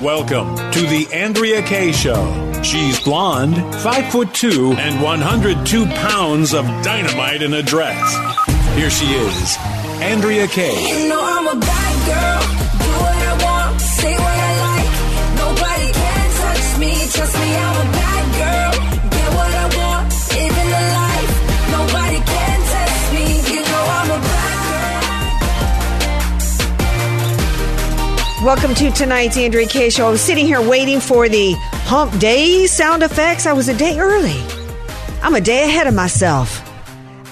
Welcome to the Andrea Kay Show. She's blonde, five foot two, and 102 pounds of dynamite in a dress. Here she is, Andrea Kay. You know I'm a bad girl. Do what I want, say what I like. Nobody can touch me. Trust me, I'm a bad Welcome to tonight's Andrea K Show. I was sitting here waiting for the hump day sound effects. I was a day early. I'm a day ahead of myself.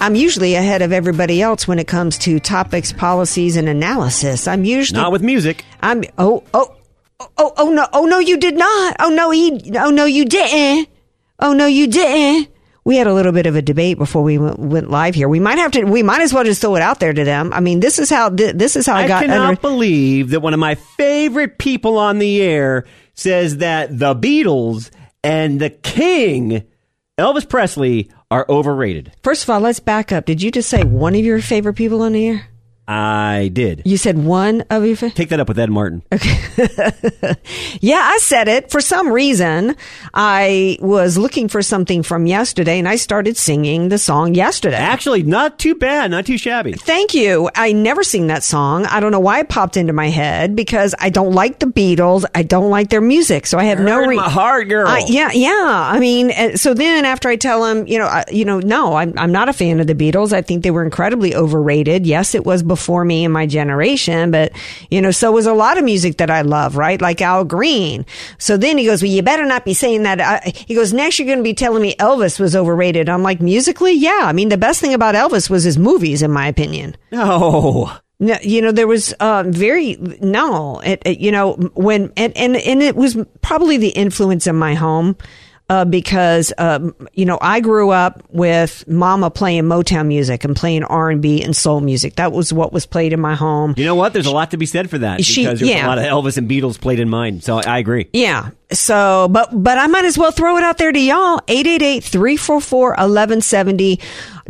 I'm usually ahead of everybody else when it comes to topics, policies, and analysis. I'm usually Not with music. I'm oh oh oh oh no oh no you did not oh no he oh no you didn't oh no you didn't. We had a little bit of a debate before we went, went live here. We might have to. We might as well just throw it out there to them. I mean, this is how thi- this is how I, I got cannot under. believe that one of my favorite people on the air says that the Beatles and the King, Elvis Presley, are overrated. First of all, let's back up. Did you just say one of your favorite people on the air? I did. You said one of your favorite. Take that up with Ed Martin. Okay. yeah, I said it. For some reason, I was looking for something from yesterday and I started singing the song yesterday. Actually, not too bad, not too shabby. Thank you. I never sing that song. I don't know why it popped into my head because I don't like the Beatles. I don't like their music. So I have no Hurt re- my heart, girl. I, yeah, yeah. I mean, uh, so then after I tell him, you know, you know, no, I'm I'm not a fan of the Beatles. I think they were incredibly overrated. Yes, it was before me and my generation, but you know, so was a lot of music that I love, right? Like Al Green. So then he goes, well, you better not be saying that. Uh, he goes, next you're going to be telling me Elvis was overrated. I'm like, musically, yeah. I mean, the best thing about Elvis was his movies, in my opinion. No. No, you know, there was um, very no, it, it- you know, when and, and and it was probably the influence in my home uh, because um, you know I grew up with Mama playing Motown music and playing R and B and soul music. That was what was played in my home. You know what? There's a lot to be said for that She- because there's yeah. a lot of Elvis and Beatles played in mine. So I agree. Yeah. So, but, but I might as well throw it out there to y'all. 888-344-1170.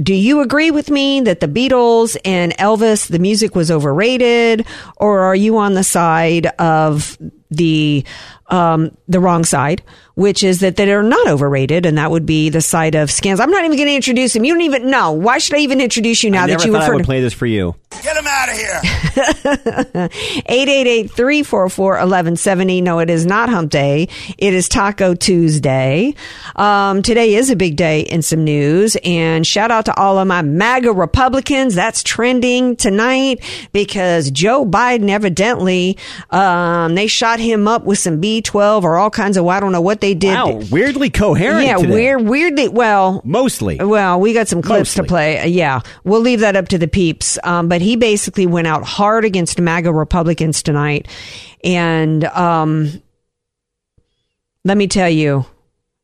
Do you agree with me that the Beatles and Elvis, the music was overrated? Or are you on the side of the, um, the wrong side, which is that they're not overrated. And that would be the side of scans. I'm not even going to introduce him. You don't even know. Why should I even introduce you now I that never you thought I would to play this for you. Get him out of here. 888-344-1170. No, it is not hump day. It is Taco Tuesday. Um, today is a big day in some news and shout out to all of my MAGA Republicans. That's trending tonight because Joe Biden evidently, um, they shot him up with some B12 or all kinds of, I don't know what they did. Wow, weirdly coherent. yeah, today. weird, weirdly, well, Mostly. well, we got some clips Mostly. to play. Yeah, we'll leave that up to the peeps. Um, but he basically went out hard against MAGA Republicans tonight, and um, let me tell you,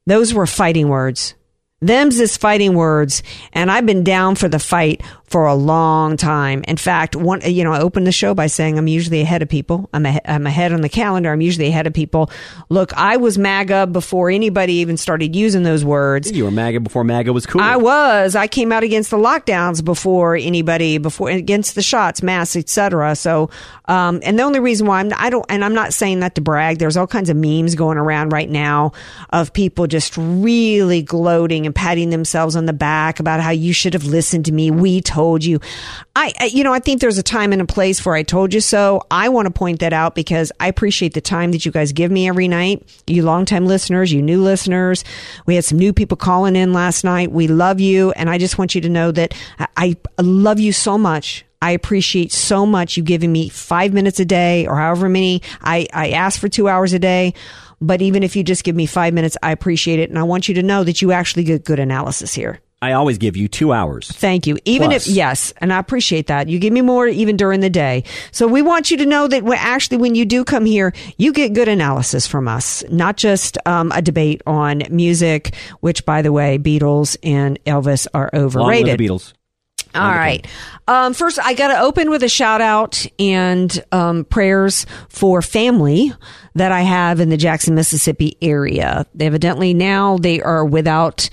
those were fighting words. Them's is fighting words, and I've been down for the fight for a long time. In fact, one, you know, I opened the show by saying I'm usually ahead of people. I'm, a, I'm ahead on the calendar. I'm usually ahead of people. Look, I was MAGA before anybody even started using those words. You were MAGA before MAGA was cool. I was. I came out against the lockdowns before anybody, before against the shots, masks, etc. So, um, and the only reason why I'm, I don't, and I'm not saying that to brag. There's all kinds of memes going around right now of people just really gloating and patting themselves on the back about how you should have listened to me. We told you. I, you know, I think there's a time and a place for I told you so. I want to point that out because I appreciate the time that you guys give me every night. You longtime listeners, you new listeners. We had some new people calling in last night. We love you. And I just want you to know that I, I love you so much. I appreciate so much you giving me five minutes a day or however many. I, I ask for two hours a day. But even if you just give me five minutes, I appreciate it. And I want you to know that you actually get good analysis here. I always give you two hours. Thank you. Even Plus. if yes, and I appreciate that. You give me more even during the day. So we want you to know that actually, when you do come here, you get good analysis from us, not just um, a debate on music. Which, by the way, Beatles and Elvis are overrated. the Beatles. All right. Um, first, I got to open with a shout out and um, prayers for family that I have in the Jackson, Mississippi area. Evidently, now they are without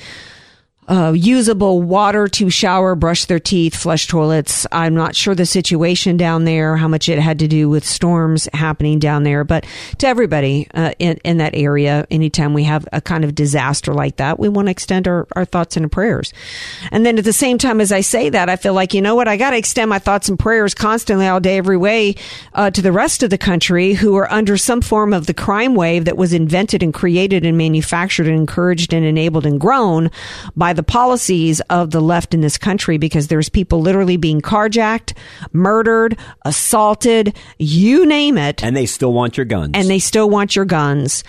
uh, usable water to shower, brush their teeth, flush toilets. I'm not sure the situation down there, how much it had to do with storms happening down there, but to everybody uh, in, in that area, anytime we have a kind of disaster like that, we want to extend our, our thoughts and prayers. And then at the same time as I say that, I feel like, you know what, I got to extend my thoughts and prayers constantly all day, every way uh, to the rest of the country who are under some form of the crime wave that was invented and created and manufactured and encouraged and enabled and grown by the policies of the left in this country because there's people literally being carjacked, murdered, assaulted, you name it And they still want your guns. and they still want your guns.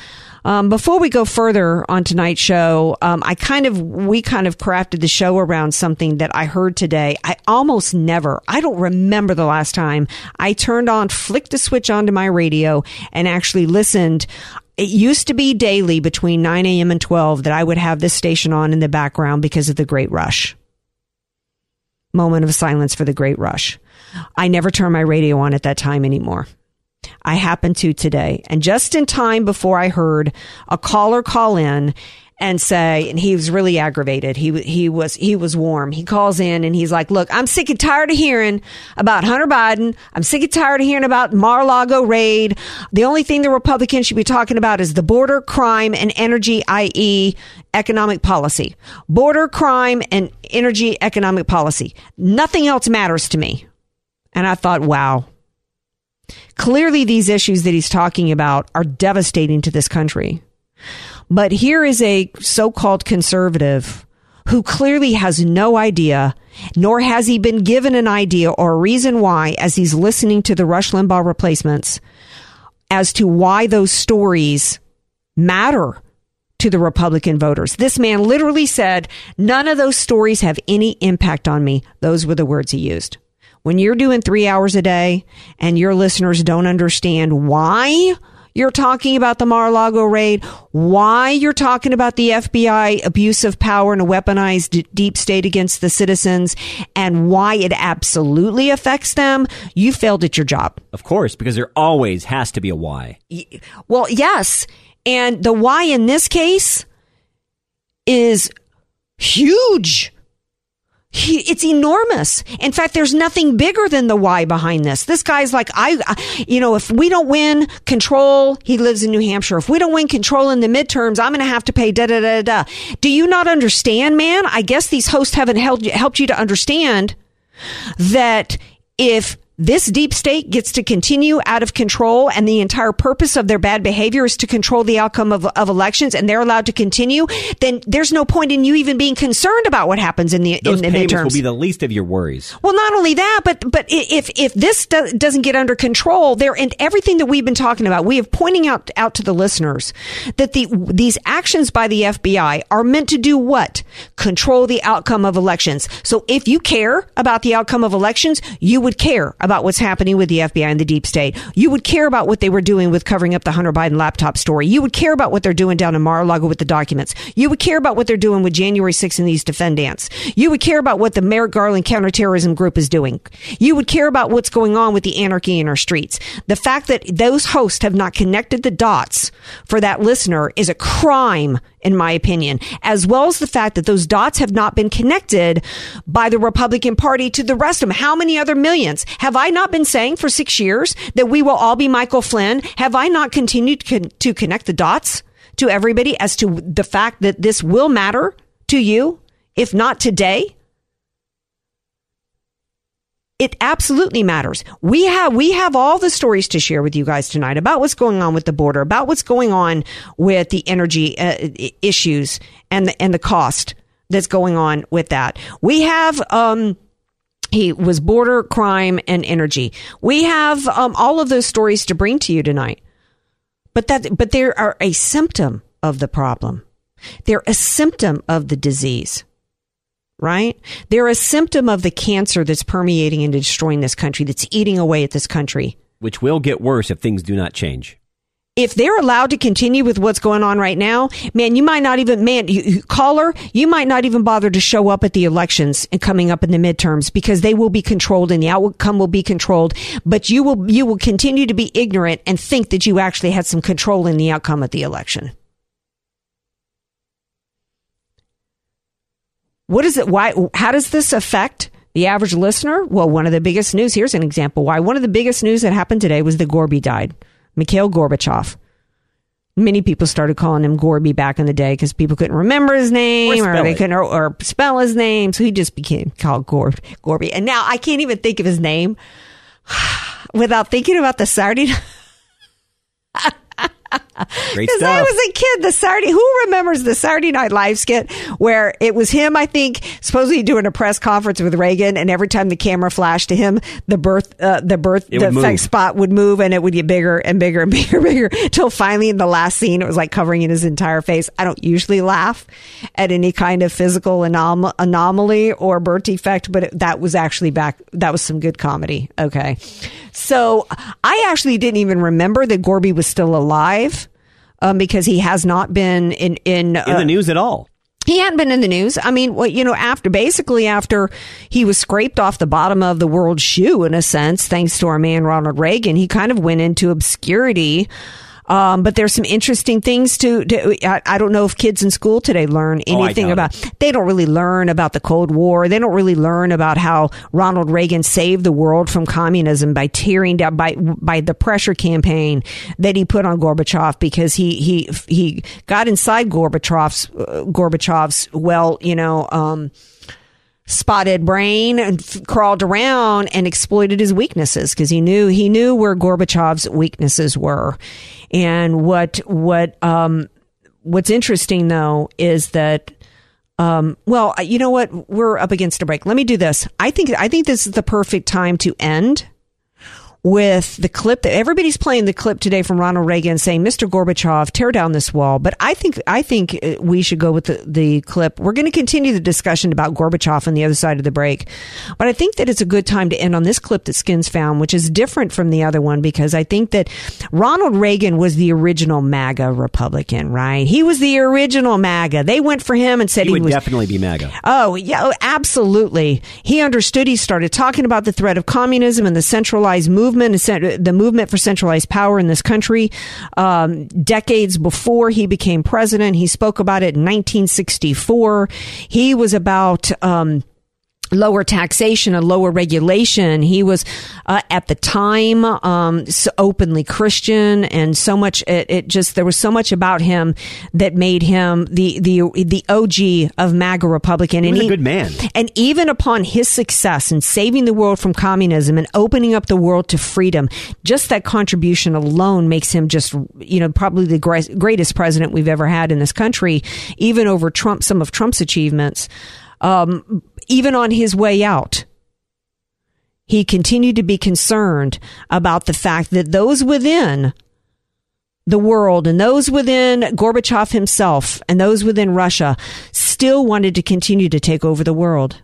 Um, before we go further on tonight's show, um, I kind of we kind of crafted the show around something that I heard today. I almost never, I don't remember the last time I turned on, flicked a switch onto my radio, and actually listened. It used to be daily between 9 a.m. and 12 that I would have this station on in the background because of the Great Rush. Moment of silence for the Great Rush. I never turn my radio on at that time anymore. I happened to today. And just in time before I heard a caller call in and say, and he was really aggravated. He, he was, he was warm. He calls in and he's like, look, I'm sick and tired of hearing about Hunter Biden. I'm sick and tired of hearing about Mar-a-Lago raid. The only thing the Republicans should be talking about is the border crime and energy, i.e. economic policy. Border crime and energy economic policy. Nothing else matters to me. And I thought, wow, Clearly, these issues that he's talking about are devastating to this country. But here is a so called conservative who clearly has no idea, nor has he been given an idea or a reason why, as he's listening to the Rush Limbaugh replacements, as to why those stories matter to the Republican voters. This man literally said, none of those stories have any impact on me. Those were the words he used. When you're doing three hours a day and your listeners don't understand why you're talking about the Mar-a-Lago raid, why you're talking about the FBI abuse of power and a weaponized deep state against the citizens, and why it absolutely affects them, you failed at your job. of course, because there always has to be a why. Well, yes. And the why in this case is huge. He, it's enormous. In fact, there's nothing bigger than the why behind this. This guy's like, I, you know, if we don't win control, he lives in New Hampshire. If we don't win control in the midterms, I'm going to have to pay da da da da. Do you not understand, man? I guess these hosts haven't held, helped you to understand that if this deep state gets to continue out of control and the entire purpose of their bad behavior is to control the outcome of, of elections and they're allowed to continue, then there's no point in you even being concerned about what happens in the, Those in the payments midterms. will be the least of your worries. Well, not only that, but but if if this do, doesn't get under control, there and everything that we've been talking about, we have pointing out out to the listeners that the these actions by the FBI are meant to do what? Control the outcome of elections. So if you care about the outcome of elections, you would care about what's happening with the FBI and the deep state. You would care about what they were doing with covering up the Hunter Biden laptop story. You would care about what they're doing down in Mar-a-Lago with the documents. You would care about what they're doing with January 6th and these defendants. You would care about what the Merrick Garland counterterrorism group is doing. You would care about what's going on with the anarchy in our streets. The fact that those hosts have not connected the dots for that listener is a crime in my opinion, as well as the fact that those dots have not been connected by the Republican Party to the rest of them. How many other millions? Have I not been saying for six years that we will all be Michael Flynn? Have I not continued con- to connect the dots to everybody as to the fact that this will matter to you, if not today? It absolutely matters. We have we have all the stories to share with you guys tonight about what's going on with the border, about what's going on with the energy uh, issues and the and the cost that's going on with that. We have um he was border crime and energy. We have um, all of those stories to bring to you tonight. But that but they are a symptom of the problem. They're a symptom of the disease. Right? They're a symptom of the cancer that's permeating and destroying this country, that's eating away at this country. Which will get worse if things do not change. If they're allowed to continue with what's going on right now, man, you might not even, man, you, you, caller, you might not even bother to show up at the elections and coming up in the midterms because they will be controlled and the outcome will be controlled. But you will, you will continue to be ignorant and think that you actually had some control in the outcome of the election. What is it? Why? How does this affect the average listener? Well, one of the biggest news. Here's an example. Why? One of the biggest news that happened today was that Gorby died. Mikhail Gorbachev. Many people started calling him Gorby back in the day because people couldn't remember his name or, spell they couldn't or, or spell his name, so he just became called Gor- Gorby. And now I can't even think of his name without thinking about the Saturday. Because I was a kid, the Saturday, who remembers the Saturday Night Live skit where it was him, I think, supposedly doing a press conference with Reagan, and every time the camera flashed to him, the birth, uh, the birth, It the effect spot would move and it would get bigger and bigger and bigger and bigger until finally in the last scene, it was like covering in his entire face. I don't usually laugh at any kind of physical anom- anomaly or birth defect, but it, that was actually back, that was some good comedy. Okay. So I actually didn't even remember that Gorby was still alive. Um, because he has not been in in, in uh, the news at all. he hadn't been in the news. I mean, well, you know, after basically after he was scraped off the bottom of the world shoe in a sense, thanks to our man Ronald Reagan, he kind of went into obscurity. Um, but there's some interesting things to. to I, I don't know if kids in school today learn Oh, anything doubt about. They don't really learn about the Cold War. They don't really learn about how Ronald Reagan saved the world from communism by tearing down by by the pressure campaign that he put on Gorbachev because he he he got inside Gorbachev's uh, Gorbachev's well, you know. Um, spotted brain and f- crawled around and exploited his weaknesses because he knew he knew where Gorbachev's weaknesses were, and what what um what's interesting though is that. Um, well, you know what? We're up against a break. Let me do this. I think I think this is the perfect time to end with the clip that everybody's playing the clip today from Ronald Reagan saying, "Mr. Gorbachev, tear down this wall." But I think I think uh, we should go with the, the clip. We're going to continue the discussion about Gorbachev on the other side of the break, but I think that it's a good time to end on this clip that Skins found, which is different from the other one because I think that Ronald Reagan was the original MAGA Republican, right? He was the original MAGA. They went for him and said He he, would was definitely be MAGA. Oh, yeah, oh, absolutely. He understood. He started talking about the threat of communism and the centralized movement, cent- the movement for centralized power in this country. Um, decades before he became president, he spoke about it in 1964. He was about. Um, lower taxation and lower regulation. He was uh, at the time um, so openly Christian, and so much. It, it just there was so much about him that made him the the the OG of MAGA Republican. He and was a good man. And even upon his success in saving the world from communism and opening up the world to freedom, just that contribution alone makes him just you know probably the greatest president we've ever had in this country, even over Trump. Some of Trump's achievements um, even on his way out, he continued to be concerned about the fact that those within the world and those within Gorbachev himself and those within Russia still wanted to continue to take over the world.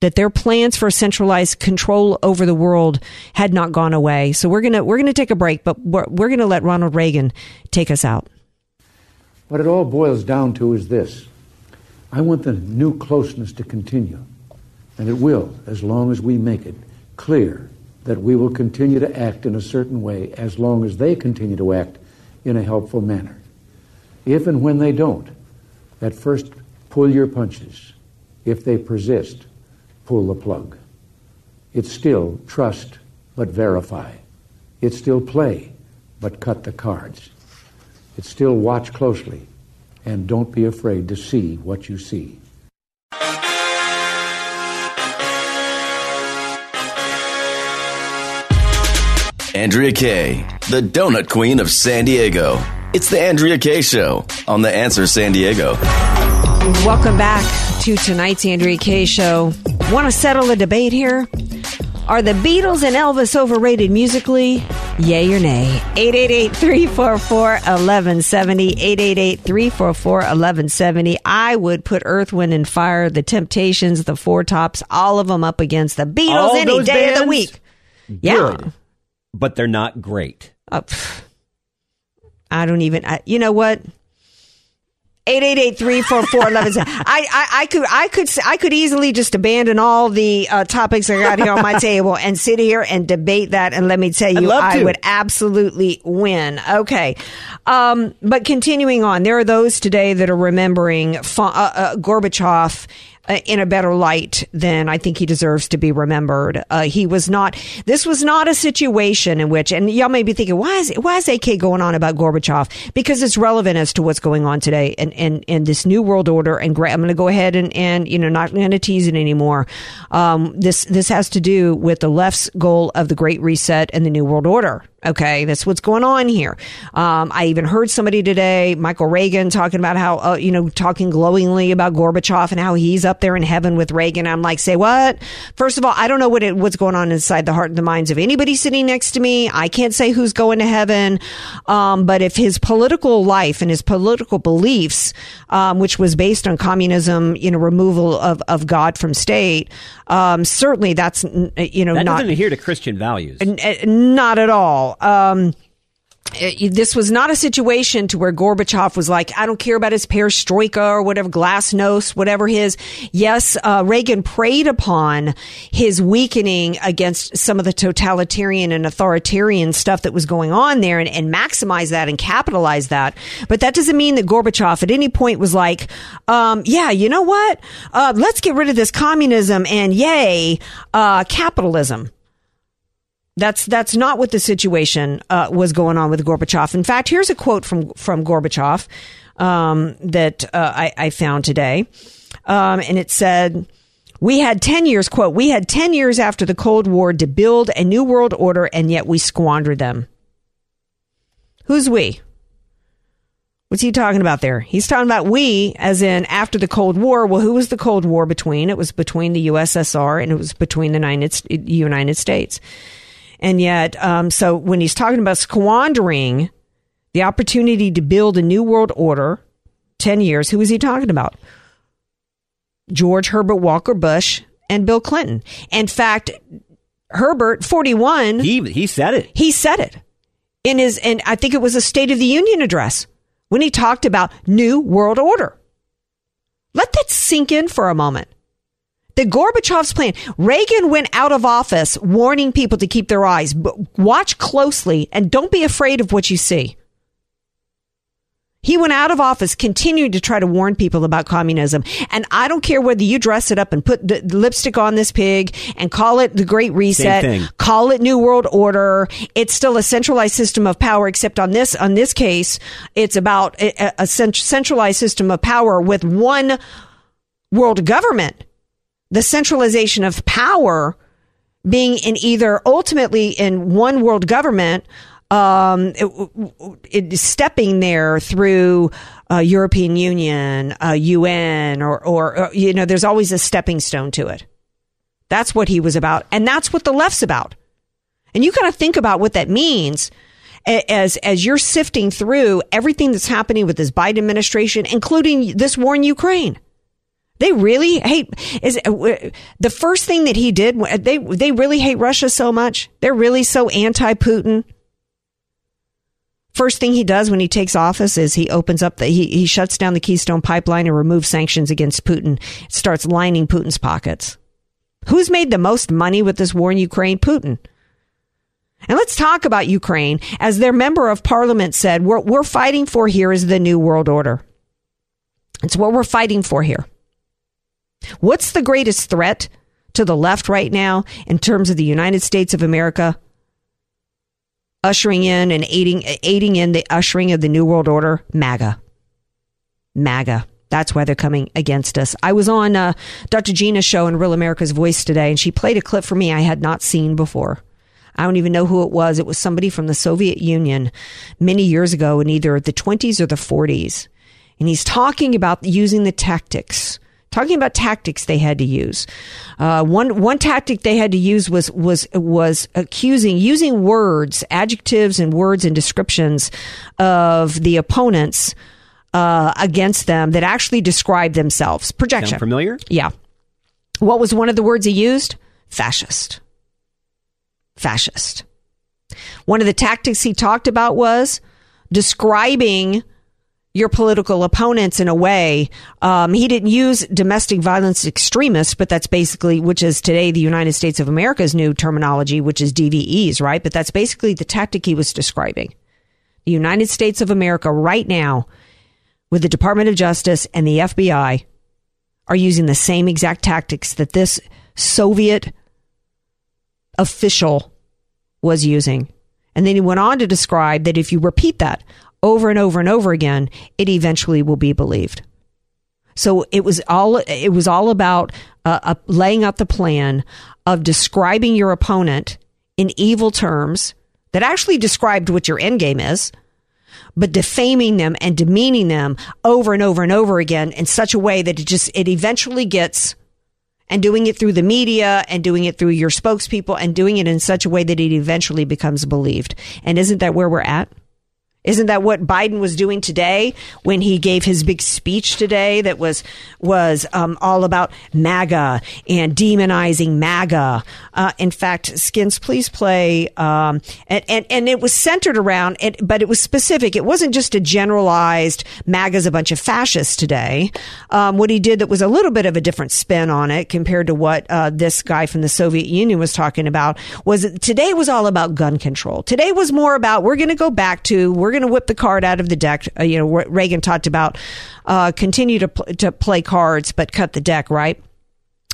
That their plans for centralized control over the world had not gone away. So we're gonna we're gonna take a break, but we're, we're gonna let Ronald Reagan take us out. What it all boils down to is this I want the new closeness to continue, and it will as long as we make it clear that we will continue to act in a certain way as long as they continue to act in a helpful manner. If and when they don't, at first pull your punches. If they persist, pull the plug. It's still trust, but verify. It's still play, but cut the cards. It's still watch closely and don't be afraid to see what you see. Andrea Kay, the donut queen of San Diego. It's the Andrea Kay Show on The Answer San Diego. Welcome back to tonight's Andrea Kay Show. Want to settle a debate here? Are the Beatles and Elvis overrated musically? Yay or nay? 888-344-1170. 888-344-1170. I would put Earth, Wind, and Fire, The Temptations, The Four Tops, all of them up against the Beatles All any day of the week. Yeah. Good. But they're not great. Oh, pff. I don't even. I, you know what? Eight eight eight three four four eleven. I, I I could I could I could easily just abandon all the uh, topics I got here on my table and sit here and debate that. And let me tell you, I would absolutely win. Okay, um, but continuing on, there are those today that are remembering uh, uh, Gorbachev in a better light than I think he deserves to be remembered. Uh, he was not. This was not a situation in which, and y'all may be thinking, why is why is AK going on about Gorbachev? Because it's relevant as to what's going on today and in, in, this new world order. And I'm going to go ahead and and you know not going to tease it anymore. Um, this this has to do with the left's goal of the Great Reset and the New World Order. Okay, that's what's going on here. Um, I even heard somebody today, Michael Reagan, talking about how, uh, you know, talking glowingly about Gorbachev and how he's up there in heaven with Reagan. I'm like, say what? First of all, I don't know what it, what's going on inside the heart and the minds of anybody sitting next to me. I can't say who's going to heaven. Um, but if his political life and his political beliefs, um, which was based on communism, you know, removal of, of God from state, um, certainly that's, you know, That not adhere to Christian values. N- uh, not at all. Um, it- this was not a situation to where Gorbachev was like, I don't care about his perestroika or whatever, glasnost, whatever his. Yes, uh, Reagan preyed upon his weakening against some of the totalitarian and authoritarian stuff that was going on there and, and maximized that and capitalized that. But that doesn't mean that Gorbachev at any point was like, um, yeah, you know what? Uh, let's get rid of this communism and yay, uh, capitalism. That's that's not what the situation uh, was going on with Gorbachev. In fact, here's a quote from from Gorbachev um, that uh, I, I found today, um, and it said. We had 10 years, quote, we had 10 years after the Cold War to build a new world order, and yet we squandered them. Who's we? What's he talking about there? He's talking about we, as in after the Cold War. Well, who was the Cold War between? It was between the USSR and it was between the United, United States. And yet, um, so when he's talking about squandering the opportunity to build a new world order, 10 years, who is he talking about? George Herbert Walker Bush and Bill Clinton. In fact, Herbert, 41, he he said it. he said it in his, and I think it was a State of the Union address when he talked about new world order. Let that sink in for a moment. The Gorbachev's plan. Reagan went out of office warning people to keep their eyes, but watch closely and don't be afraid of what you see. He went out of office, continued to try to warn people about communism. And I don't care whether you dress it up and put the lipstick on this pig and call it the Great Reset, call it New World Order. It's still a centralized system of power, except on this, on this case, it's about a, a cent- centralized system of power with one world government. The centralization of power being in either ultimately in one world government, um, it, it, stepping there through uh, European Union, uh, UN, or, or, or, you know, there's always a stepping stone to it. That's what he was about. And that's what the left's about. And you kind of think about what that means as, as you're sifting through everything that's happening with this Biden administration, including this war in Ukraine. They really hate is uh, the first thing that he did. They they really hate Russia so much. They're really so anti-Putin. First thing he does when he takes office is he opens up the he he shuts down the Keystone pipeline and removes sanctions against Putin. Starts lining Putin's pockets. Who's made the most money with this war in Ukraine? Putin. And let's talk about Ukraine. As their member of parliament said, what we're fighting for here is the new world order. It's what we're fighting for here. What's the greatest threat to the left right now in terms of the United States of America ushering in and aiding aiding in the ushering of the new world order? MAGA. MAGA. That's why they're coming against us. I was on uh, Dr. Gina's show in Real America's Voice today, and she played a clip for me I had not seen before. I don't even know who it was. It was somebody from the Soviet Union many years ago in either the 20s or the 40s. And he's talking about using the tactics talking about tactics they had to use. Uh, one one tactic they had to use was was was accusing using words, adjectives, and words and descriptions of the opponents uh, against them that actually describe themselves. Projection. Sound familiar? Yeah. What was one of the words he used? Fascist. Fascist. One of the tactics he talked about was describing your political opponents in a way. Um, he didn't use domestic violence extremists, but that's basically, which is today the United States of America's new terminology, which is DVEs, right? But that's basically the tactic he was describing. The United States of America right now, with the Department of Justice and the FBI, are using the same exact tactics that this Soviet official was using. And then he went on to describe that if you repeat that over and over and over again, it eventually will be believed. So it was all it was all about uh, uh, laying out the plan of describing your opponent in evil terms that actually described what your end game is, but defaming them and demeaning them over and over and over again in such a way that it just it eventually gets and doing it through the media and doing it through your spokespeople and doing it in such a way that it eventually becomes believed. And isn't that where we're at? Isn't that what Biden was doing today when he gave his big speech today that was was um, all about MAGA and demonizing MAGA? Uh, in fact, Skins, please play. Um, and, and and it was centered around it, but it was specific. It wasn't just a generalized MAGA's a bunch of fascists today. Um, what he did that was a little bit of a different spin on it compared to what uh, this guy from the Soviet Union was talking about was today was all about gun control. Today was more about we're going to go back to we're going to whip the card out of the deck. Uh, you know, Reagan talked about uh, continue to pl- to play cards, but cut the deck, right?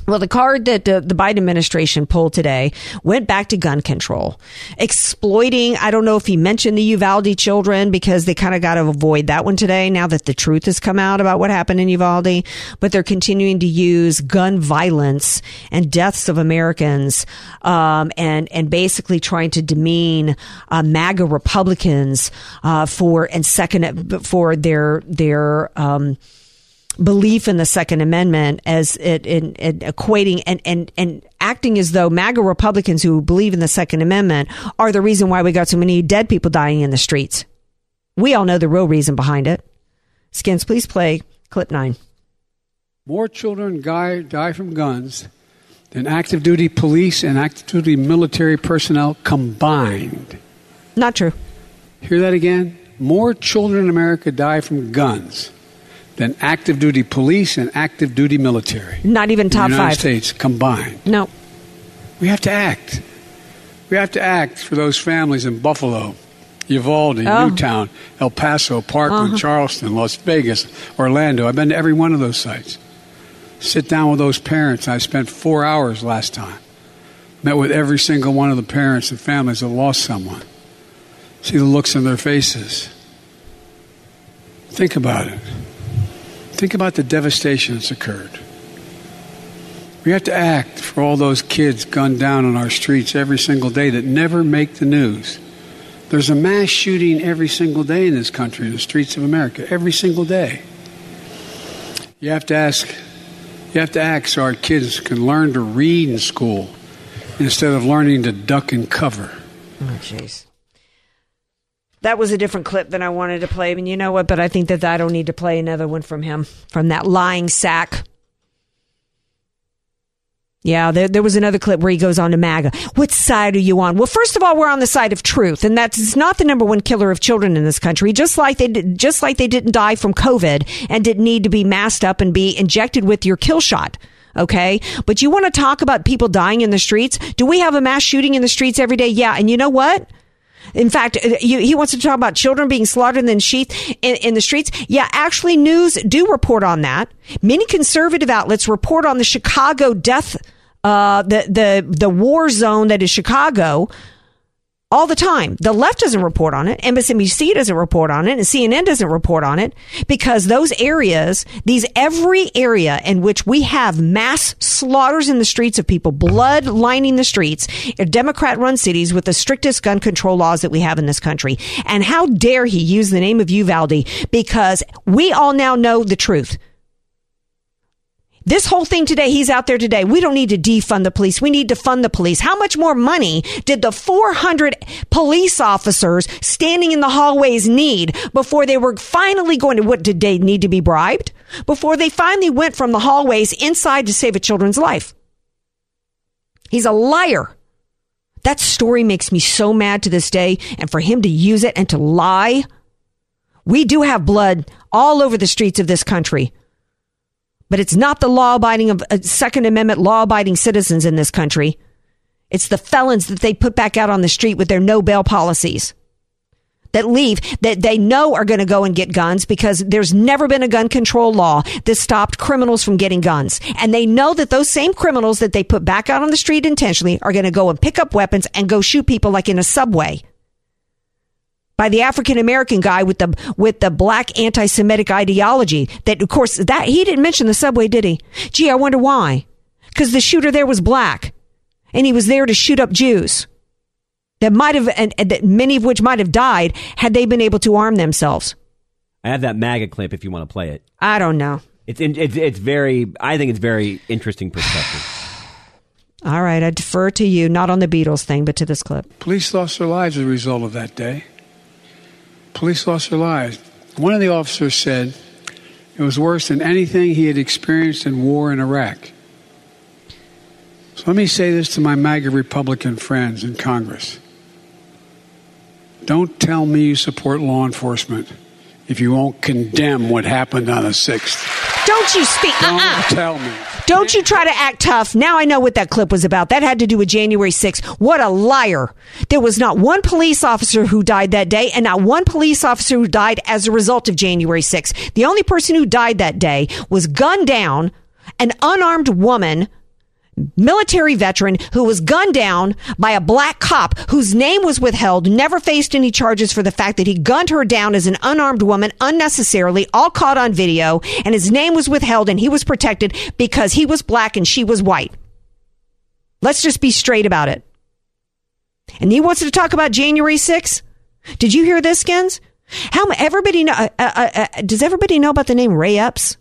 Well, the card that the, the, Biden administration pulled today went back to gun control, exploiting. I don't know if he mentioned the Uvalde children because they kind of got to avoid that one today now that the truth has come out about what happened in Uvalde. But they're continuing to use gun violence and deaths of Americans, um, and and basically trying to demean uh, MAGA Republicans uh, for and second for their their. Um, belief in the Second Amendment as it in, in equating and, and, and acting as though MAGA Republicans who believe in the Second Amendment are the reason why we got so many dead people dying in the streets. We all know the real reason behind it. Skins, please play clip nine. More children die, die from guns than active duty police and active duty military personnel combined. Not true. Hear that again? More children in America die from guns than active duty police and active duty military. Not even top in the United five. States combined. No. We have to act. We have to act for those families in Buffalo, Uvalde, Oh. Newtown, El Paso, Parkland, Uh-huh. Charleston, Las Vegas, Orlando. I've been to every one of those sites. Sit down with those parents. I spent four hours last time. Met with every single one of the parents and families that lost someone. See the looks in their faces. Think about it. Think about the devastation that's occurred. We have to act for all those kids gunned down on our streets every single day that never make the news. There's a mass shooting every single day in this country, in the streets of America, every single day. You have to ask, you have to act so our kids can learn to read in school instead of learning to duck and cover. Oh, jeez. That was a different clip than I wanted to play. And you know what? But I think that I don't need to play another one from him, from that lying sack. Yeah, there, there was another clip where he goes on to MAGA. What side are you on? Well, first of all, we're on the side of truth, and that's not the number one killer of children in this country. Just like they did, just like they didn't die from COVID and didn't need to be masked up and be injected with your kill shot. Okay, but you want to talk about people dying in the streets? Do we have a mass shooting in the streets every day? Yeah, and you know what? In fact, uh, you, he wants to talk about children being slaughtered in sheath in, in the streets. Yeah, actually, news do report on that. Many conservative outlets report on the Chicago death, uh, the the the war zone that is Chicago. All the time. The left doesn't report on it. MSNBC doesn't report on it. And CNN doesn't report on it because those areas, these every area in which we have mass slaughters in the streets of people, blood lining the streets, uh, are Democrat run cities with the strictest gun control laws that we have in this country. And how dare he use the name of Uvalde because we all now know the truth. This whole thing today, he's out there today. We don't need to defund the police. We need to fund the police. How much more money did the 400 police officers standing in the hallways need before they were finally going to, what did they need to be bribed? Before they finally went from the hallways inside to save a children's life. He's a liar. That story makes me so mad to this day. And for him to use it and to lie, we do have blood all over the streets of this country. But it's not the law abiding of uh, Second Amendment law abiding citizens in this country. It's the felons that they put back out on the street with their no bail policies that leave that they know are going to go and get guns because there's never been a gun control law that stopped criminals from getting guns. And they know that those same criminals that they put back out on the street intentionally are going to go and pick up weapons and go shoot people like in a subway by the African American guy with the with the black anti-Semitic ideology. That of course that he didn't mention the subway, did he? Gee, I wonder why. Because the shooter there was black, and he was there to shoot up Jews that might have, and, and that many of which might have died had they been able to arm themselves. I have that MAGA clip if you want to play it. I don't know. It's in, it's it's very. I think it's very interesting perspective. All right, I defer to you, not on the Beatles thing, but to this clip. Police lost their lives as a result of that day. Police lost their lives. One of the officers said it was worse than anything he had experienced in war in Iraq. So let me say this to my MAGA Republican friends in Congress. Don't tell me you support law enforcement if you won't condemn what happened on the 6th. Don't you speak. Don't uh-uh. tell me. Don't you try to act tough. Now I know what that clip was about. That had to do with January 6th. What a liar. There was not one police officer who died that day and not one police officer who died as a result of January 6th. The only person who died that day was gunned down, an unarmed woman military veteran who was gunned down by a black cop whose name was withheld, never faced any charges for the fact that he gunned her down as an unarmed woman unnecessarily, all caught on video, and his name was withheld and he was protected because he was black and she was white. Let's just be straight about it. And he wants to talk about January 6th? Did you hear this, Skins? How everybody know? Uh, uh, uh, does everybody know about the name Ray Epps?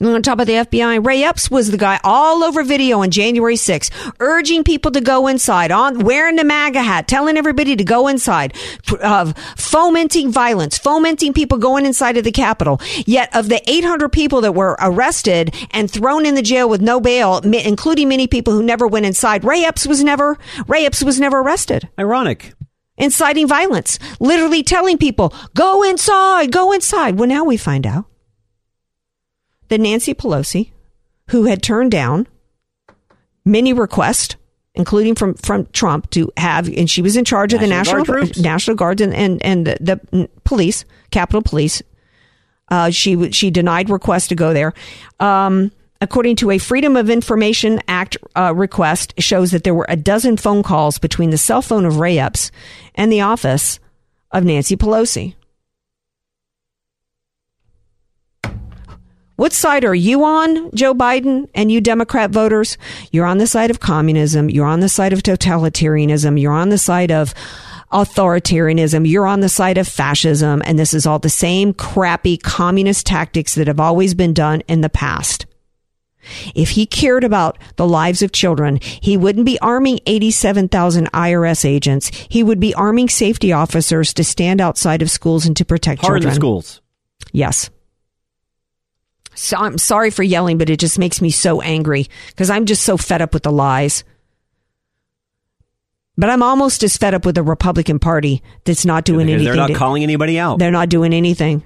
On top of the FBI, Ray Epps was the guy all over video on January 6th, urging people to go inside, on wearing the MAGA hat, telling everybody to go inside, uh, fomenting violence, fomenting people going inside of the Capitol. Yet, of the 800 people that were arrested and thrown in the jail with no bail, including many people who never went inside, Ray Epps was never Ray Epps was never arrested. Ironic. Inciting violence, literally telling people, "Go inside, go inside." Well, now we find out that Nancy Pelosi, who had turned down many requests, including from, from Trump to have, and she was in charge of the National National Guard. National Guard and, and, and the, the police, Capitol Police. Uh, she she denied requests to go there. Um, according to a Freedom of Information Act uh, request, shows that there were a dozen phone calls between the cell phone of Ray Epps and the office of Nancy Pelosi. What side are you on, Joe Biden and you Democrat voters? You're on the side of communism. You're on the side of totalitarianism. You're on the side of authoritarianism. You're on the side of fascism. And this is all the same crappy communist tactics that have always been done in the past. If he cared about the lives of children, he wouldn't be arming 87,000 IRS agents. He would be arming safety officers to stand outside of schools and to protect Hard children. the schools. Yes. So I'm sorry for yelling, but it just makes me so angry because I'm just so fed up with the lies. But I'm almost as fed up with the Republican Party that's not doing Because anything. they're not to- calling anybody out. they're not doing anything.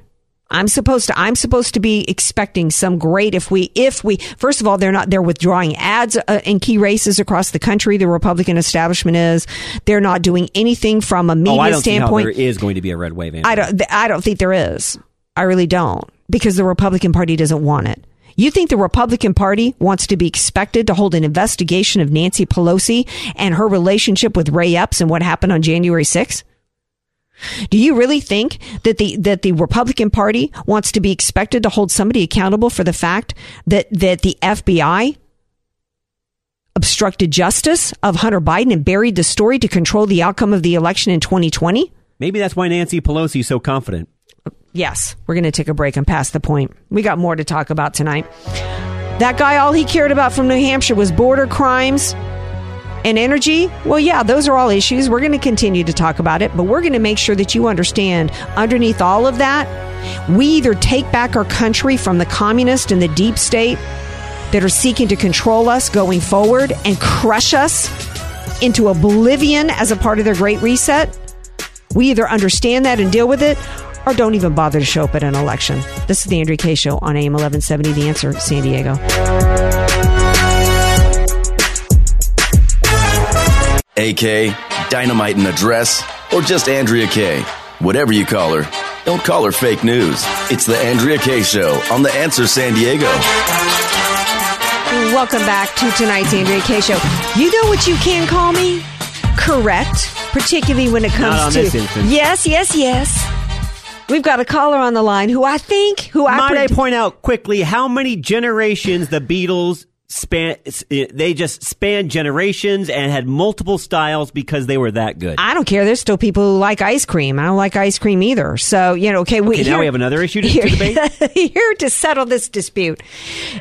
I'm supposed to. I'm supposed to be expecting some great. If we, if we, first of all, they're not. They're withdrawing ads uh, in key races across the country. The Republican establishment is. They're not doing anything from a media oh, I don't see how standpoint. there is going to be a red wave. Andrew. I don't. I don't think there is. I really don't because the Republican Party doesn't want it. You think the Republican Party wants to be expected to hold an investigation of Nancy Pelosi and her relationship with Ray Epps and what happened on January 6th? Do you really think that the that the Republican Party wants to be expected to hold somebody accountable for the fact that that the FBI obstructed justice of Hunter Biden and buried the story to control the outcome of the election in 2020? Maybe that's why Nancy Pelosi is so confident. Yes, we're going to take a break and pass the point. We got more to talk about tonight. That guy, all he cared about from New Hampshire was border crimes and energy. Well, yeah, those are all issues. We're going to continue to talk about it, but we're going to make sure that you understand underneath all of that, we either take back our country from the communist and the deep state that are seeking to control us going forward and crush us into oblivion as a part of their great reset. We either understand that and deal with it or don't even bother to show up at an election. This is the Andrea K Show on AM 1170, The Answer, San Diego. AK, Dynamite in a Dress, or just Andrea K. Whatever you call her, don't call her fake news. It's the Andrea K Show on The Answer San Diego. Welcome back to tonight's Andrea K Show. You know what you can call me? Correct, particularly when it comes Not on to this instance. yes, yes, yes. We've got a caller on the line who I think who I Might I pred- point out quickly how many generations the Beatles span? Eh, they just spanned generations and had multiple styles because they were that good. I don't care. There's still people who like ice cream. I don't like ice cream either. So you know, okay. we, Okay, now we have another issue to- to here, debate? here to settle this dispute.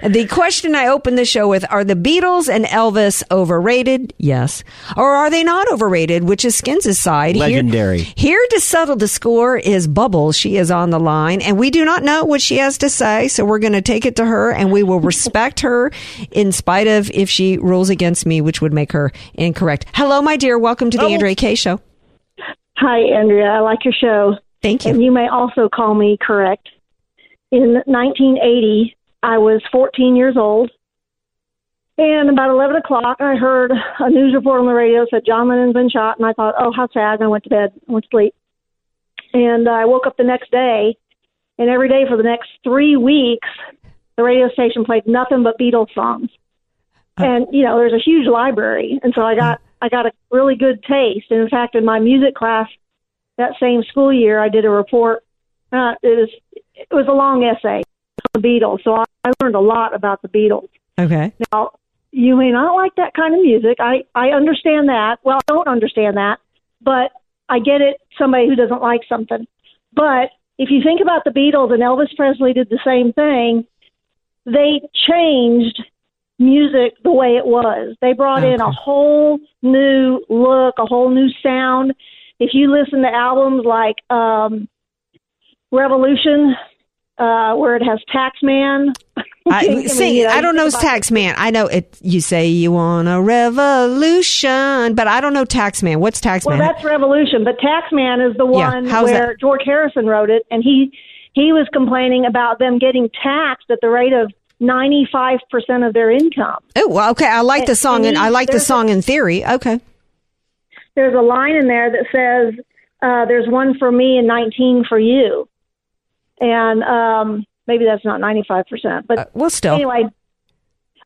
The question I opened the show with: Are the Beatles and Elvis overrated? Yes, or are they not overrated? Which is Skins' side. Here- Legendary. Here, to settle the score is Bubbles. She is on the line, and we do not know what she has to say. So we're going to take it to her, and we will respect her in spite of if she rules against me, which would make her incorrect. Hello, my dear. Welcome to the Andrea K Show. Hi, Andrea. I like your show. Thank you. And you may also call me correct. In 1980, I was 14 years old. And about 11 o'clock, I heard a news report on the radio said John Lennon's been shot. And I thought, oh, how sad. And I went to bed, I went to sleep. And I woke up the next day. And every day for the next three weeks, the radio station played nothing but Beatles songs. And, you know, there's a huge library. And so I got, I got a really good taste. And in fact, in my music class, that same school year, I did a report. Uh, it was it was a long essay on the Beatles, so I, I learned a lot about the Beatles. Okay. Now, you may not like that kind of music. I I understand that. Well, I don't understand that, but I get it. Somebody who doesn't like something, but if you think about the Beatles and Elvis Presley did the same thing, they changed music the way it was. They brought in a whole new look, a whole new sound. If you listen to albums like um, Revolution, uh, where it has Taxman, I, mean, sing you it. know, I don't know think about- Tax Man. I know it. You say you want a revolution, but I don't know Tax Man. What's Tax Well, that's Revolution, but Taxman is the one how's where that? George Harrison wrote it, and he he was complaining about them getting taxed at the rate of ninety five percent of their income. oh, well, okay. I like the song, and I like the song in theory. Okay. There's a line in there that says, uh, "There's one for me and nineteen for you," and um, maybe that's not ninety five percent, but Uh, well, still. anyway,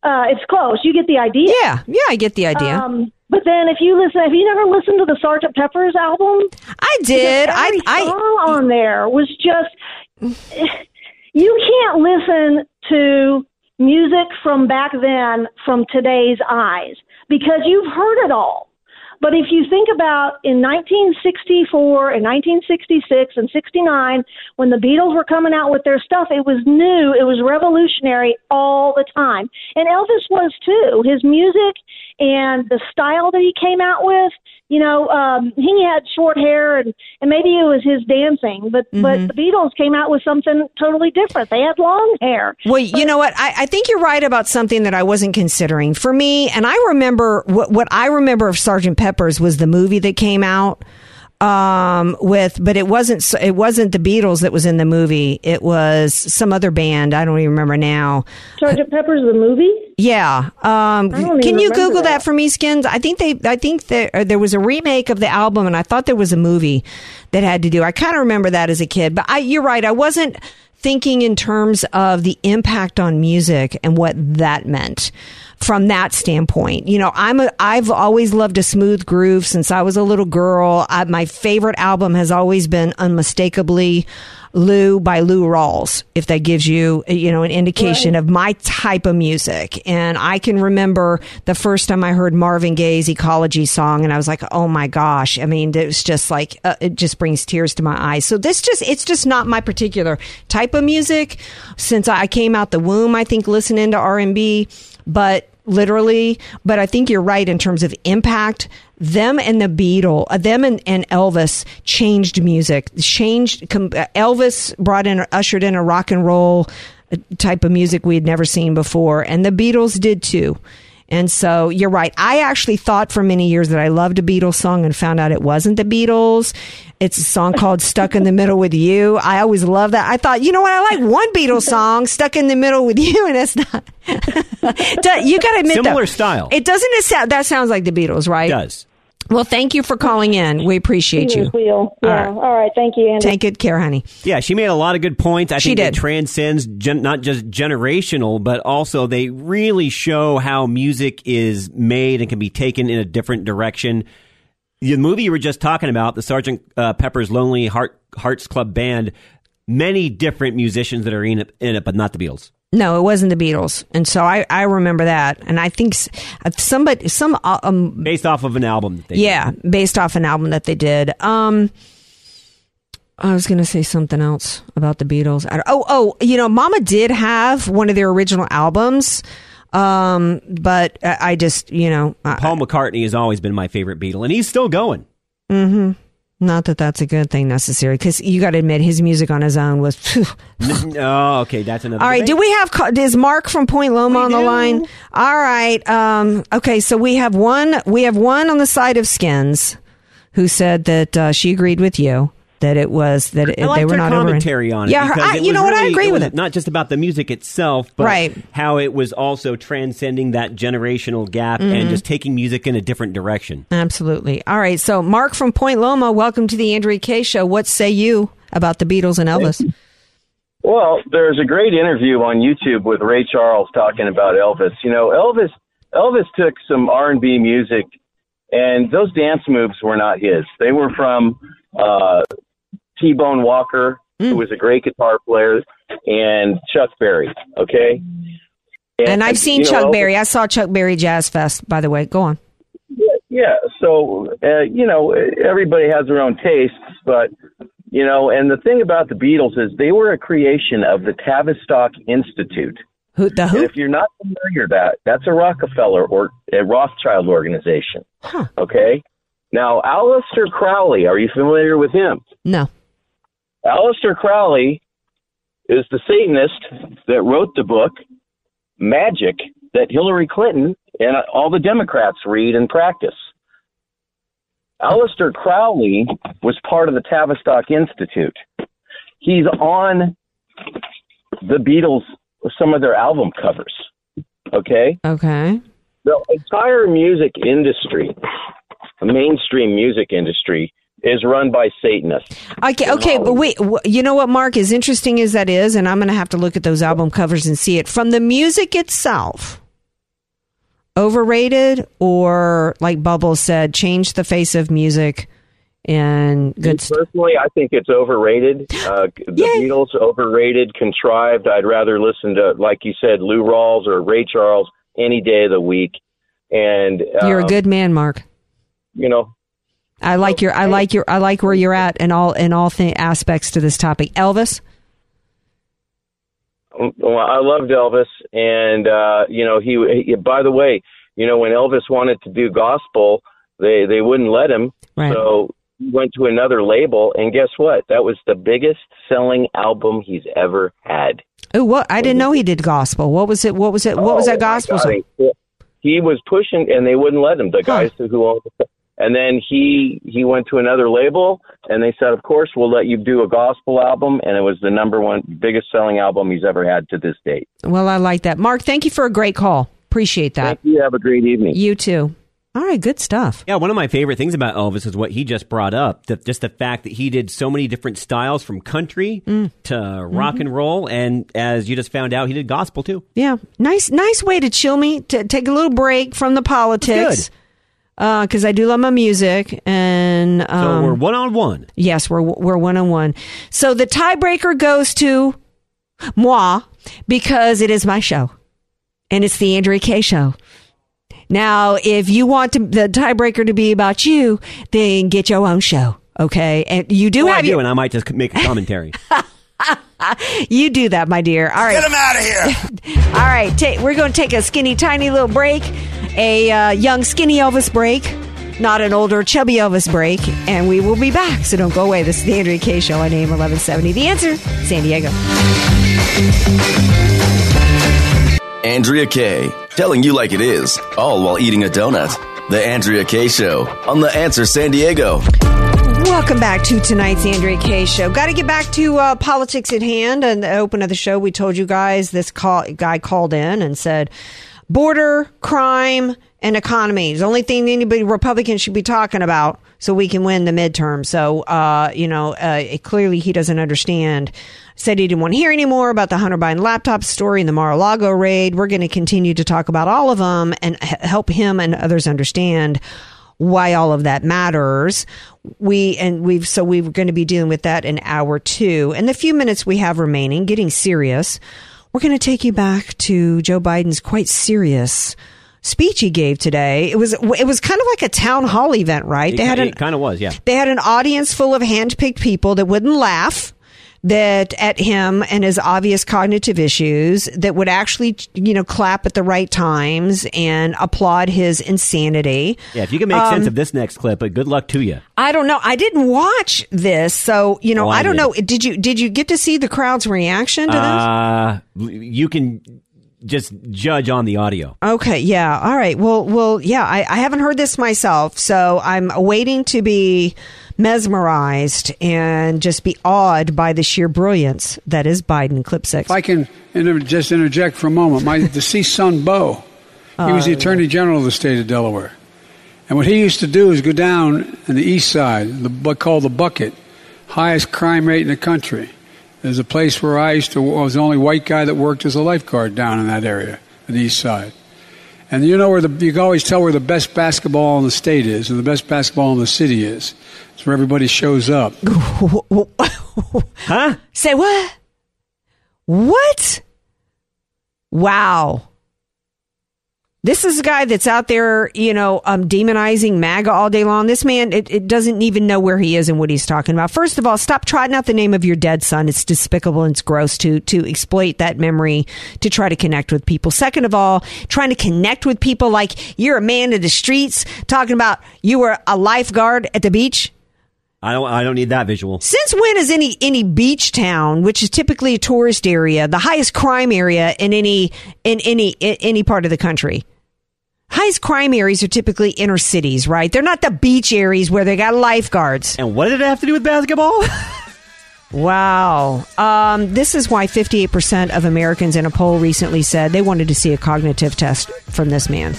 uh, it's close. You get the idea. Yeah, yeah. I get the idea. Um, but then if you listen, have you never listened to the Sergeant Pepper's album? I did. I, Every I, song on there was just you can't listen to music from back then from today's eyes because you've heard it all. But if you think about in 1964 and 1966 and 69, when the Beatles were coming out with their stuff, it was new, it was revolutionary all the time. And Elvis was too. His music and the style that he came out with, you know, um, he had short hair and, and maybe it was his dancing, but, but the Beatles came out with something totally different. They had long hair. Well, you know what? I, I think you're right about something that I wasn't considering. For me, and I remember what, what I remember of Sergeant Pepper's was the movie that came out um with but it wasn't it wasn't the Beatles that was in the movie it was some other band I don't even remember now Sergeant Pepper's the movie? yeah um can you google that. that. for me skins I think they I think there uh, there was a remake of the album and I thought there was a movie that had to do I kind of remember that as a kid but I you're right I wasn't thinking in terms of the impact on music and what that meant from that standpoint. You know, I'm a, I've always loved a smooth groove since I was a little girl. I, my favorite album has always been unmistakably Lou by Lou Rawls, if that gives you, you know, an indication of my type of music. And I can remember the first time I heard Marvin Gaye's Ecology song and I was like, oh my gosh. I mean, it was just like, uh, it just brings tears to my eyes. So this just, it's just not my particular type of music. Since I came out the womb, I think listening to R&B, but literally, but I think you're right in terms of impact. Them and the Beatles, uh, them and, and Elvis changed music. Changed. Com- uh, Elvis brought in, ushered in a rock and roll uh, type of music we had never seen before, and the Beatles did too. And so you're right. I actually thought for many years that I loved a Beatles song and found out it wasn't the Beatles. It's a song called Stuck in the Middle with You. I always loved that. I thought, you know what? I like one Beatles song, Stuck in the Middle with You, and it's not. you got to admit, Similar though, style. It doesn't it sound, that sounds like the Beatles, right? It does. Well, thank you for calling in. We appreciate you. Wheel. Yeah. right. All right. Thank you, Andy. Take good care, honey. Yeah, she made a lot of good points. I She think did. it transcends gen- not just generational, but also they really show how music is made and can be taken in a different direction. The movie you were just talking about, the Sergeant uh, Pepper's Lonely Heart Hearts Club Band, many different musicians that are in it, in it, but not the Beatles. No, it wasn't the Beatles, and so I, I remember that, and I think uh, somebody some uh, um, Based off of an album. That they yeah, based off an album that they did. Um, I was going to say something else about the Beatles. I, oh, oh, you know, Mama did have one of their original albums, um, but I, I just, you know, I, Paul McCartney has always been my favorite Beatle, and he's still going. hmm not that that's a good thing necessarily, because you got to admit his music on his own was. phew. oh, okay, that's another. All right, debate. do we have ca- is Mark from Point Loma on the line? All right. Um, okay, so we have one. We have one on the side of Skins, who said that uh, she agreed with you that it was that it, I they were her not over- commentary on it. Yeah, her, I, it you was know what? I agree it with was it. Not just about the music itself, but Right. how it was also transcending that generational gap Mhm. and just taking music in a different direction. Absolutely. All right. So, Mark from Point Loma, welcome to the Andrea K Show. What say you about the Beatles and Elvis? Well, there's a great interview on YouTube with Ray Charles talking about Elvis. You know, Elvis Elvis took some R&B music and those dance moves were not his. They were from uh T-Bone Walker, who was a great guitar player, and Chuck Berry, okay? And I've seen you know, Chuck Berry. I saw Chuck Berry Jazz Fest, by the way. Go on. Yeah, so uh, you know, everybody has their own tastes, but you know, and the thing about the Beatles is they were a creation of the Tavistock Institute. Who the who? And if you're not familiar with that that's a Rockefeller or a Rothschild organization. Okay. Now, Aleister Crowley, are you familiar with him? No. Aleister Crowley is the Satanist that wrote the book Magic that Hillary Clinton and all the Democrats read and practice. Aleister Crowley was part of the Tavistock Institute. He's on the Beatles, some of their album covers. Okay? Okay. The entire music industry, the mainstream music industry, is run by Satanists. Okay, okay, but wait. You know what, Mark? As interesting as that is, and I'm going to have to look at those album covers and see it from the music itself. Overrated, or like Bubble said, change the face of music and good. St- Personally, I think it's overrated. Uh, the Beatles overrated, contrived. I'd rather listen to, like you said, Lou Rawls or Ray Charles any day of the week. And You're a um, good man, Mark. You know, I like your. I like your. I like where you're at in all in all th- aspects to this topic. Elvis. Well, I loved Elvis, and uh, you know he, he. By the way, you know when Elvis wanted to do gospel, they they wouldn't let him. Right. So he went to another label, and guess what? That was the biggest selling album he's ever had. Oh, what? I didn't know he did gospel. What was it? What was it? What was Oh, that gospel? He was pushing, and they wouldn't let him. The guys who owned. The, and then he he went to another label, and they said, "Of course, we'll let you do a gospel album." And it was the number one biggest selling album he's ever had to this date. Well, I like that. Mark, thank you for a great call. Appreciate that. Thank you. Have a great evening. You too. All right, good stuff. Yeah, one of my favorite things about Elvis is what he just brought up. The, just the fact that he did so many different styles from country Mm. to rock Mm-hmm. and roll. And as you just found out, he did gospel too. Yeah, nice, nice way to chill me. To take a little break from the politics, because I do love my music. And So um, we're one on one. Yes, we're we're one on one. So the tiebreaker goes to moi because it is my show, and it's the Andrea K show. Now, if you want to, the tiebreaker to be about you, then get your own show. Okay, and you do Oh, I have do, your, and I might just make a commentary. you do that, my dear. All right, Get him out of here. All right, ta- we're going to take a skinny, tiny little break, a uh, young, skinny Elvis break, not an older, chubby Elvis break, and we will be back. So don't go away. This is the Andrea K Show on AM 1170. The answer, San Diego. Andrea Kay, telling you like it is, all while eating a donut. The Andrea Kay Show on The Answer San Diego. Welcome back to tonight's Andrea K Show. Got to get back to uh, politics at hand. And the open of the show, we told you guys this call, guy called in and said, border, crime, and economy is the only thing anybody Republican should be talking about so we can win the midterm. So, uh, you know, uh, it, clearly he doesn't understand. Said he didn't want to hear anymore about the Hunter Biden laptop story and the Mar-a-Lago raid. We're going to continue to talk about all of them and h- help him and others understand why all of that matters. We and we've so we're going to be dealing with that in hour two. And the few minutes we have remaining, getting serious, we're going to take you back to Joe Biden's quite serious speech he gave today. It was it was kind of like a town hall event, right? It, They had an it kind of was, yeah. they had an audience full of handpicked people that wouldn't laugh that at him and his obvious cognitive issues that would actually you know clap at the right times and applaud his insanity. Yeah, if you can make Um, sense of this next clip, but good luck to you. I don't know. I didn't watch this, so you know Oh, I I, don't did. know. Did you did you get to see the crowd's reaction to this? Uh, you can just judge on the audio. Okay, yeah. All right. Well, well, yeah, I, I haven't heard this myself, so I'm waiting to be mesmerized and just be awed by the sheer brilliance that is Biden. Clip six. If I can inter- just interject for a moment, my deceased son, Bo, he was the Oh, Attorney General of the state of Delaware. And what he used to do is go down on the east side, the, what called the Bucket, highest crime rate in the country. There's a place where I used to, I was the only white guy that worked as a lifeguard down in that area, on the east side. And you know where the, you can always tell where the best basketball in the state is, and the best basketball in the city is. It's where everybody shows up. Huh? Say what? What? Wow. This is a guy that's out there, you know, um, demonizing MAGA all day long. This man, it, it doesn't even know where he is and what he's talking about. First of all, stop trotting out the name of your dead son. It's despicable and it's gross to to exploit that memory to try to connect with people. Second of all, trying to connect with people like you're a man of the streets, talking about you were a lifeguard at the beach. I don't. I don't need that visual. Since when is any any beach town, which is typically a tourist area, the highest crime area in any in any in any part of the country? Highest crime areas are typically inner cities, right? They're not the beach areas where they got lifeguards. And what did it have to do with basketball? Wow. Um, this is why 58% of Americans in a poll recently said they wanted to see a cognitive test from this man.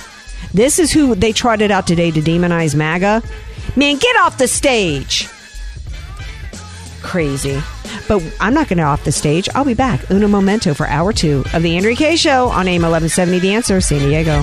This is who they trotted out today to demonize MAGA. Man, get off the stage. Crazy. But I'm not going to off the stage. I'll be back. Una momento for hour two of the Andrea K Show on AM 1170 The Answer, San Diego.